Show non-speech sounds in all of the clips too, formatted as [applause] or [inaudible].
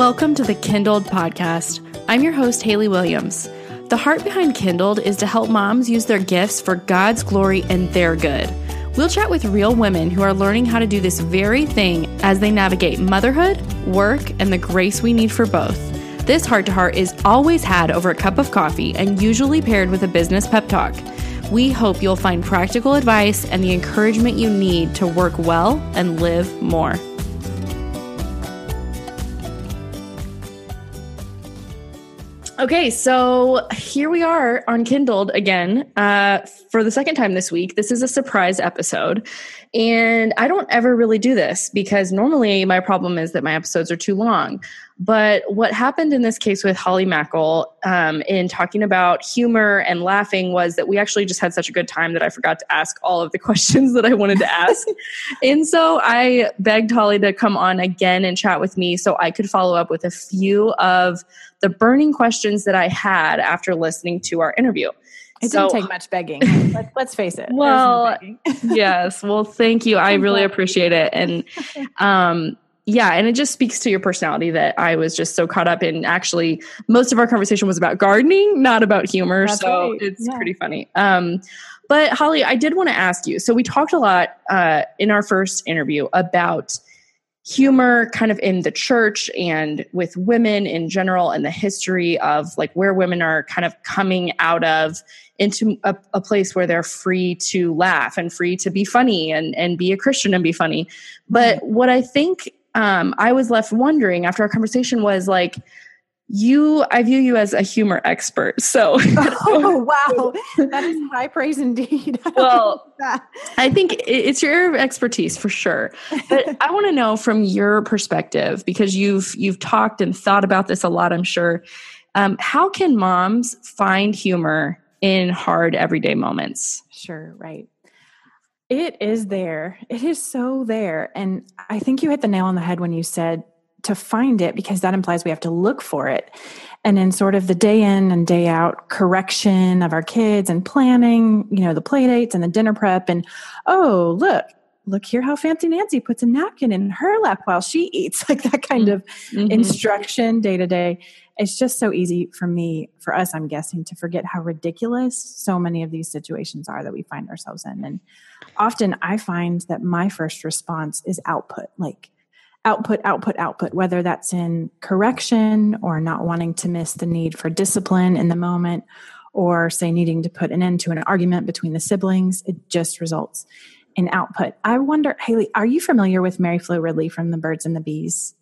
Welcome to the Kindled podcast. I'm your host, Haley Williams. The heart behind Kindled is to help moms use their gifts for God's glory and their good. We'll chat with real women who are learning how to do this very thing as they navigate motherhood, work, and the grace we need for both. This heart to heart is always had over a cup of coffee and usually paired with a business pep talk. We hope you'll find practical advice and the encouragement you need to work well and live more. Okay, so here we are on Kindled again uh, for the second time this week. This is a surprise episode. And I don't ever really do this because normally my problem is that my episodes are too long. But what happened in this case with Holly Mackle um, in talking about humor and laughing was that we actually just had such a good time that I forgot to ask all of the [laughs] questions that I wanted to ask. and so I begged Holly to come on again and chat with me so I could follow up with a few of the burning questions that I had after listening to our interview. It so, didn't take much begging. [laughs] Let's, let's face it. Well, no yes. Well, thank you. I really appreciate it. And [laughs] um, yeah, and it just speaks to your personality that I was just so caught up in. Actually, most of our conversation was about gardening, not about humor. That's so right. it's yeah. pretty funny. Um, but Holly, I did want to ask you. So we talked a lot uh, in our first interview about humor kind of in the church and with women in general and the history of like where women are kind of coming out of into a, a, place where they're free to laugh and free to be funny and, and be a Christian and be funny. But mm-hmm. what I think um, I was left wondering after our conversation was like, you i view you as a humor expert so. [laughs] [laughs] Oh wow. That is high praise indeed. [laughs] Well i think it's your expertise for sure. But i want to know from your perspective because you've you've talked and thought about this a lot i'm sure um, how can moms find humor in hard everyday moments? Sure right it is there it is so there and i think you hit the nail on the head when you said to find it because that implies we have to look for it. And in sort of the day in and day out correction of our kids and planning, you know, the play dates and the dinner prep and, oh, look, look here how fancy Nancy puts a napkin in her lap while she eats, [laughs] like that kind of mm-hmm. instruction day to day. It's just so easy for me, for us, I'm guessing, to forget how ridiculous so many of these situations are that we find ourselves in. And often I find that my first response is output, like, output, output, output, whether that's in correction or not wanting to miss the need for discipline in the moment, or say needing to put an end to an argument between the siblings, it just results in output. I wonder, Haley, are you familiar with Mary Flo Ridley from The Birds and the Bees?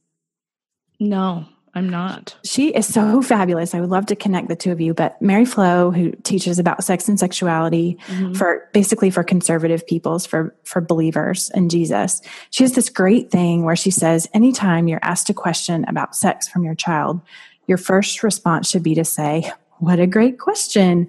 No. I'm not. She is so [laughs] fabulous. I would love to connect the two of you. But Mary Flo, who teaches about sex and sexuality mm-hmm. for basically for conservative peoples, for for believers in Jesus, she has this great thing where she says, anytime you're asked a question about sex from your child, your first response should be to say, "What a great question!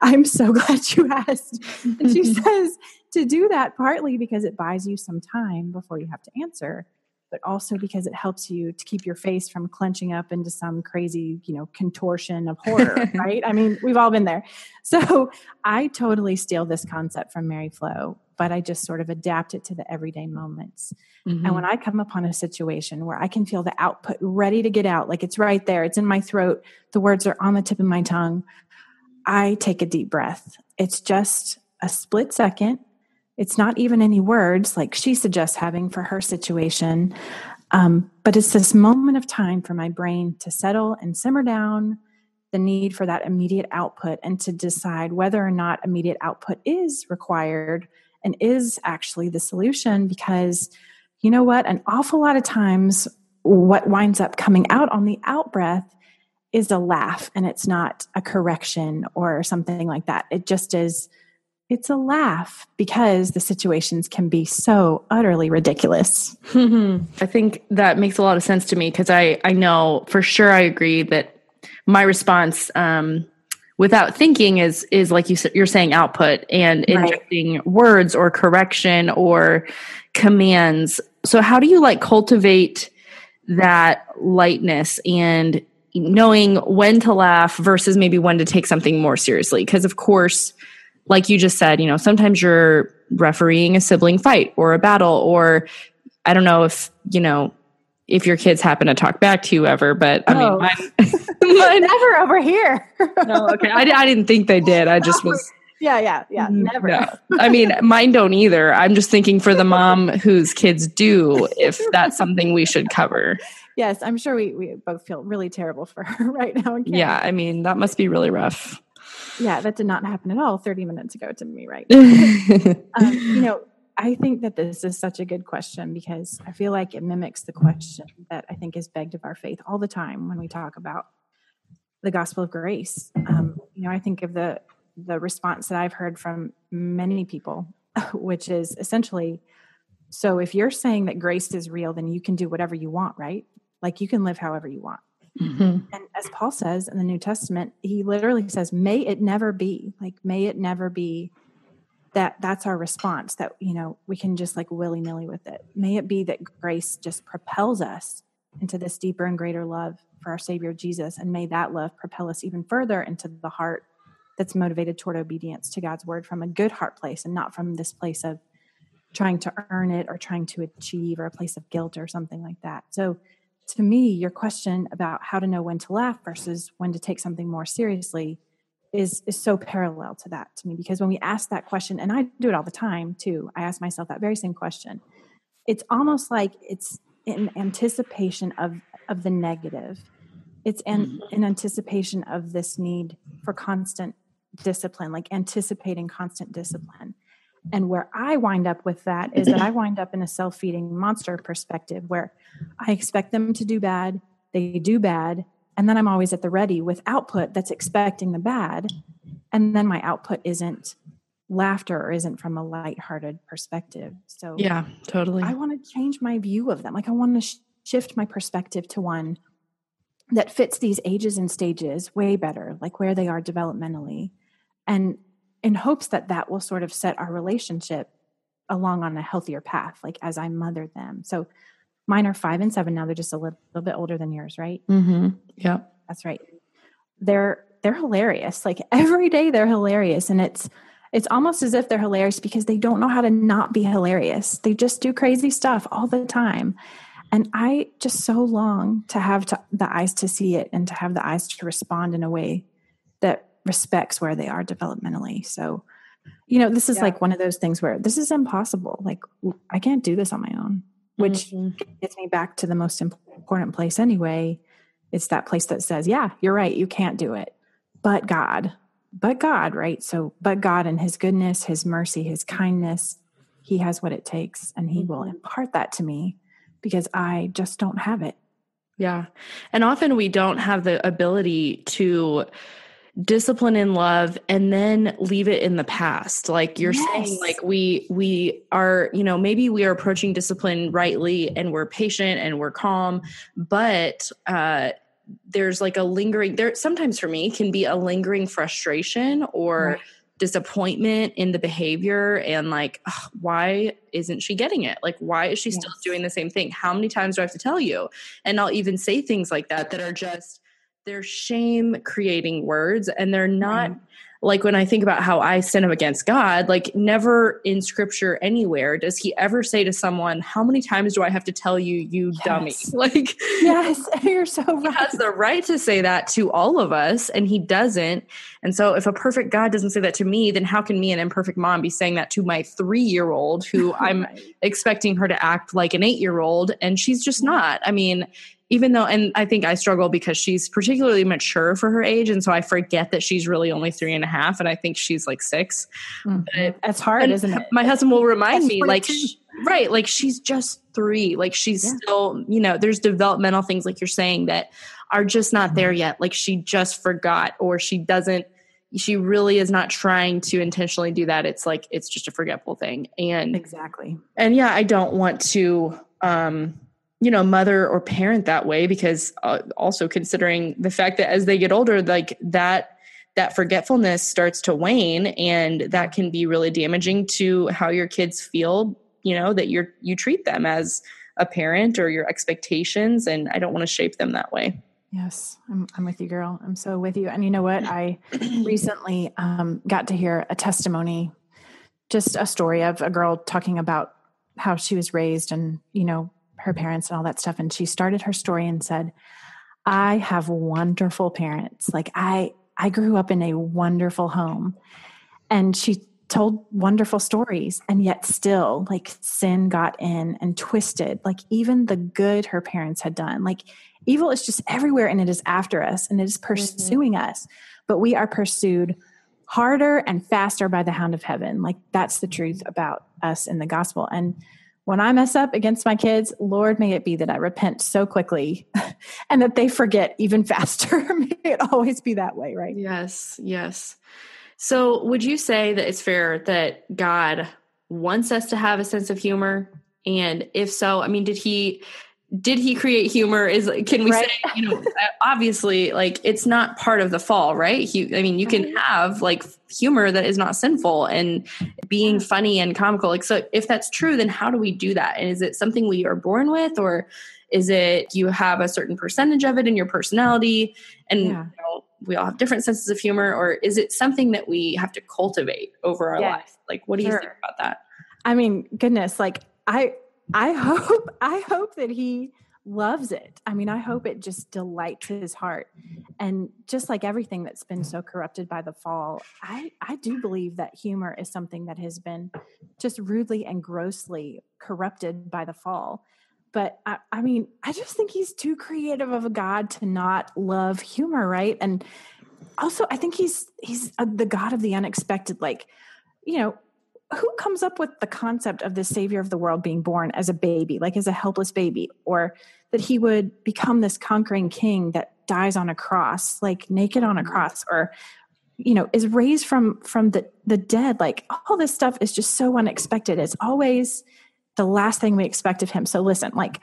I'm so [laughs] glad you asked." and she [laughs] says to do that partly because it buys you some time before you have to answer but also because it helps you to keep your face from clenching up into some crazy, you know, contortion of horror, [laughs] right? I mean, we've all been there. So I totally steal this concept from Mary Flo, but I just sort of adapt it to the everyday moments. Mm-hmm. And when I come upon a situation where I can feel the output ready to get out, like it's right there, it's in my throat, the words are on the tip of my tongue, I take a deep breath. It's just a split second it's not even any words like she suggests having for her situation. Um, but it's this moment of time for my brain to settle and simmer down the need for that immediate output and to decide whether or not immediate output is required and is actually the solution. Because you know what? An awful lot of times, what winds up coming out on the out breath is a laugh and it's not a correction or something like that. It just is it's a laugh because the situations can be so utterly ridiculous. I think that makes a lot of sense to me because I I know for sure I agree that my response um, without thinking is is like you you're saying output and right. injecting words or correction or commands. So how do you like cultivate that lightness and knowing when to laugh versus maybe when to take something more seriously because of course like you just said, you know, sometimes you're refereeing a sibling fight or a battle or I don't know if, you know, if your kids happen to talk back to you ever, but I mean, mine, [laughs] [laughs] mine, never over here. no, okay. I, I didn't think they did. I just was. [laughs] Yeah, yeah, yeah. Mm-hmm. Never. No. I mean, mine don't either. I'm just thinking for the mom whose kids do, if that's something we should cover. Yes, I'm sure we, we both feel really terrible for her right now. Yeah, I mean, that must be really rough. Yeah, that did not happen at all 30 minutes ago to me, right? um, you know, I think that this is such a good question because I feel like it mimics the question that I think is begged of our faith all the time when we talk about the gospel of grace. Um, you know, I think of the the response that I've heard from many people, [laughs] which is essentially, so if you're saying that grace is real, then you can do whatever you want, right? Like you can live however you want. Mm-hmm. And as Paul says in the New Testament, he literally says, "May it never be like, may it never be that that's our response that you know we can just like willy-nilly with it. May it be that grace just propels us into this deeper and greater love for our savior jesus and may that love propel us even further into the heart that's motivated toward obedience to god's word from a good heart place and not from this place of trying to earn it or trying to achieve or a place of guilt or something like that. So to me your question about how to know when to laugh versus when to take something more seriously is is so parallel to that to me because when we ask that question and i do it all the time too i ask myself that very same question. It's almost like it's in anticipation of of the negative. It's in, mm-hmm. in anticipation of this need for constant discipline like anticipating constant discipline. And where i wind up with that is that i wind up in a self-feeding monster perspective where i expect them to do bad they do bad and then i'm always at the ready with output that's expecting the bad and then my output isn't laughter or isn't from a light-hearted perspective. So yeah totally. I want to change my view of them. Like i want to sh- shift my perspective to one that fits these ages and stages way better like where they are developmentally and in hopes that that will sort of set our relationship along on a healthier path like as i mother them. So Mine are five and seven now. They're just a little, little bit older than yours, right? Mm-hmm. Yeah, that's right. They're they're hilarious. Like [laughs] every day, they're hilarious, and it's it's almost as if they're hilarious because they don't know how to not be hilarious. They just do crazy stuff all the time. And I just so long to have to, the eyes to see it and to have the eyes to respond in a way that respects where they are developmentally. So, you know, this is yeah. like one of those things where this is impossible. Like, I can't do this on my own which mm-hmm. gets me back to the most important place anyway. It's that place that says, yeah, you're right, you can't do it. But God, but God, right? So, but God and His goodness, His mercy, His kindness, He has what it takes and He will mm-hmm. impart that to me because I just don't have it. Yeah. And often we don't have the ability to discipline in love and then leave it in the past like you're yes. saying like we we are you know maybe we are approaching discipline rightly and we're patient and we're calm but uh there's like a lingering there sometimes for me can be a lingering frustration or right. disappointment in the behavior and like ugh, why isn't she getting it like why is she yes. still doing the same thing how many times do i have to tell you and i'll even say things like that that are just they're shame creating words and they're not mm. like when I think about how I sin against God, like never in scripture anywhere does he ever say to someone, How many times do I have to tell you, you yes. dummy? [laughs] Like, yes, [laughs] you're so right. He has the right to say that to all of us, and he doesn't. And so, if a perfect God doesn't say that to me, then how can me, an imperfect mom, be saying that to my three year old who [laughs] I'm expecting her to act like an eight year old? And she's just not. I mean, even though and i think i struggle because she's particularly mature for her age. And so i forget that she's really only three and a half and i think she's like 6 mm-hmm. it's hard isn't it? my husband will remind me like right like she's just three. Like she's yeah. still you know there's developmental things like you're saying that are just not there yet. Like she just forgot or she doesn't she really is not trying to intentionally do that. It's like it's just a forgetful thing. And exactly. and yeah i don't want to um you know mother or parent that way because uh, also considering the fact that as they get older like that that forgetfulness starts to wane and that can be really damaging to how your kids feel you know that you're you treat them as a parent or your expectations and i don't want to shape them that way Yes, I'm, I'm with you, girl. I'm so with you. And you know what? I [clears throat] recently um, got to hear a testimony, just a story of a girl talking about how she was raised and, you know, her parents and all that stuff. And she started her story and said, I have wonderful parents. Like I, I grew up in a wonderful home. And she told wonderful stories and yet still like sin got in and twisted like even the good her parents had done like evil is just everywhere and it is after us and it is mm-hmm. pursuing mm-hmm. us but we are pursued harder and faster by the hound of heaven like that's the truth about us in the gospel and when i mess up against my kids lord may it be that i repent so quickly [laughs] and that they forget even faster. [laughs] May it always be that way right? Yes yes. So, would you say that it's fair that God wants us to have a sense of humor? And if so, I mean, did he did he create humor is can we right. say you know obviously like it's not part of the fall right? He, i mean you can mm-hmm. have like humor that is not sinful and being funny and comical. Like so if that's true then how do we do that? And is it something we are born with or is it you have a certain percentage of it in your personality? And yeah. you know, we all have different senses of humor or is it something that we have to cultivate over our life? Like what do sure. you think about that? I mean goodness like i i hope [laughs] i hope that he loves it i mean i hope it just delights his heart and just like everything that's been so corrupted by the fall i i do believe that humor is something that has been just rudely and grossly corrupted by the fall but I, I, mean, I just think he's too creative of a God to not love humor, right? And also, I think he's he's a, the God of the unexpected. Like, you know, who comes up with the concept of the Savior of the world being born as a baby, like as a helpless baby, or that he would become this conquering king that dies on a cross, like naked on a mm-hmm. cross, or you know is raised from from the the dead like all this stuff is just so unexpected it's always the last thing we expect of him. So listen, like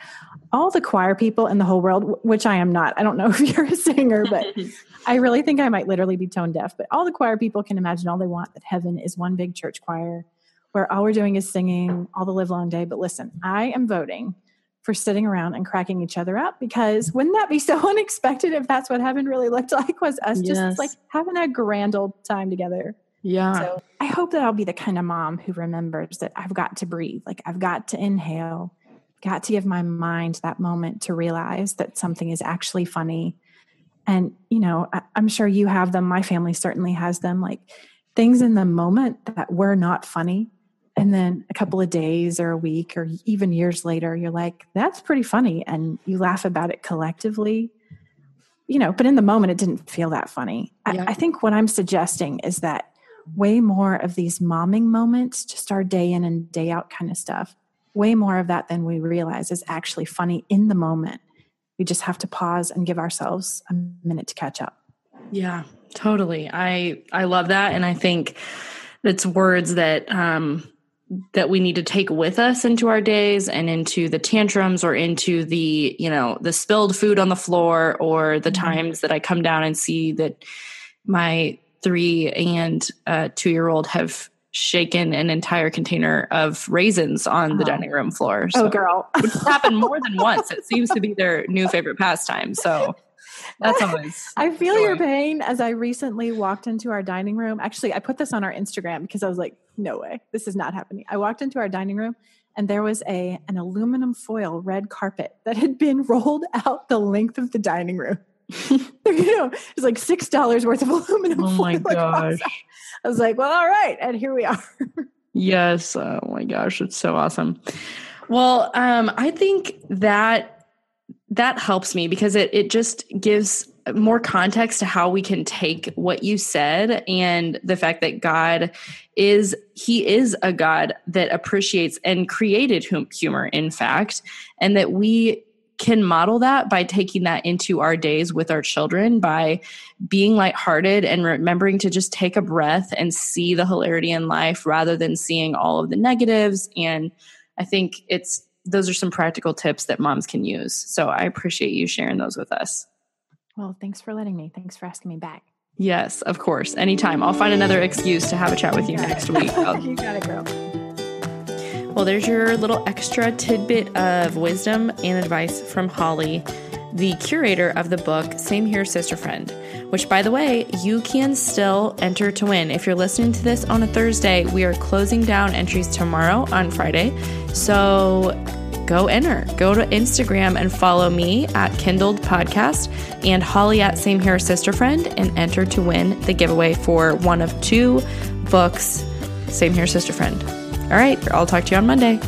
all the choir people in the whole world, which I am not. I don't know [laughs] if you're a singer, but [laughs] I really think I might literally be tone deaf. But all the choir people can imagine all they want that heaven is one big church choir where all we're doing is singing all the live long day. But listen, I am voting for sitting around and cracking each other up because wouldn't that be [laughs] so unexpected if that's what heaven really looked like was us yes. just like having a grand old time together yeah. So I hope that I'll be the kind of mom who remembers that I've got to breathe. Like I've got to inhale, got to give my mind that moment to realize that something is actually funny. And, you know, I, I'm sure you have them. My family certainly has them. Like things in the moment that were not funny. And then a couple of days or a week or even years later, you're like, that's pretty funny. And you laugh about it collectively you know, but in the moment, it didn't feel that funny. Yeah. I, I, think what I'm suggesting is that way more of these momming moments, just our day in and day out kind of stuff. Way more of that than we realize is actually funny in the moment. We just have to pause and give ourselves a minute to catch up. Yeah, totally. I I love that, and I think it's words that um, that we need to take with us into our days and into the tantrums or into the you know the spilled food on the floor or the mm-hmm. times that I come down and see that my three and uh, two year old have shaken an entire container of raisins on oh. the dining room floor. So, oh, girl. which happened more than [laughs] once. It seems to be their new favorite pastime. So that's always. [laughs] I feel joy. your pain as I recently walked into our dining room. Actually, I put this on our Instagram because I was like, no way, this is not happening. I walked into our dining room and there was a an aluminum foil red carpet that had been [laughs] rolled out the length of the dining room. [laughs] you know, it's like six dollars worth of [laughs] aluminum. Oh my gosh! I was like, well, all right, and here we are. yes. Oh my gosh, it's so awesome. Well, um, I think that that helps me because it it just gives more context to how we can take what you said and the fact that God is he is a God that appreciates and created humor in fact and that we can model that by taking that into our days with our children by being lighthearted and remembering to just take a breath and see the hilarity in life rather than seeing all of the negatives. And i think it's those are some practical tips that moms can use. So i appreciate you sharing those with us well thanks for letting me. Thanks for asking me back. Yes of course. Anytime. I'll find another excuse to have a chat with you next week. [laughs] You got it girl. Well, there's your little extra tidbit of wisdom and advice from Holly, the curator of the book Same Here Sister Friend, which, by the way, you can still enter to win. If you're listening to this on a Thursday, we are closing down entries tomorrow on Friday. So go enter. Go to Instagram and follow me at Kindled Podcast and Holly at Same Here Sister Friend and enter to win the giveaway for one of two books, Same Here Sister Friend. All right, I'll talk to you on Monday.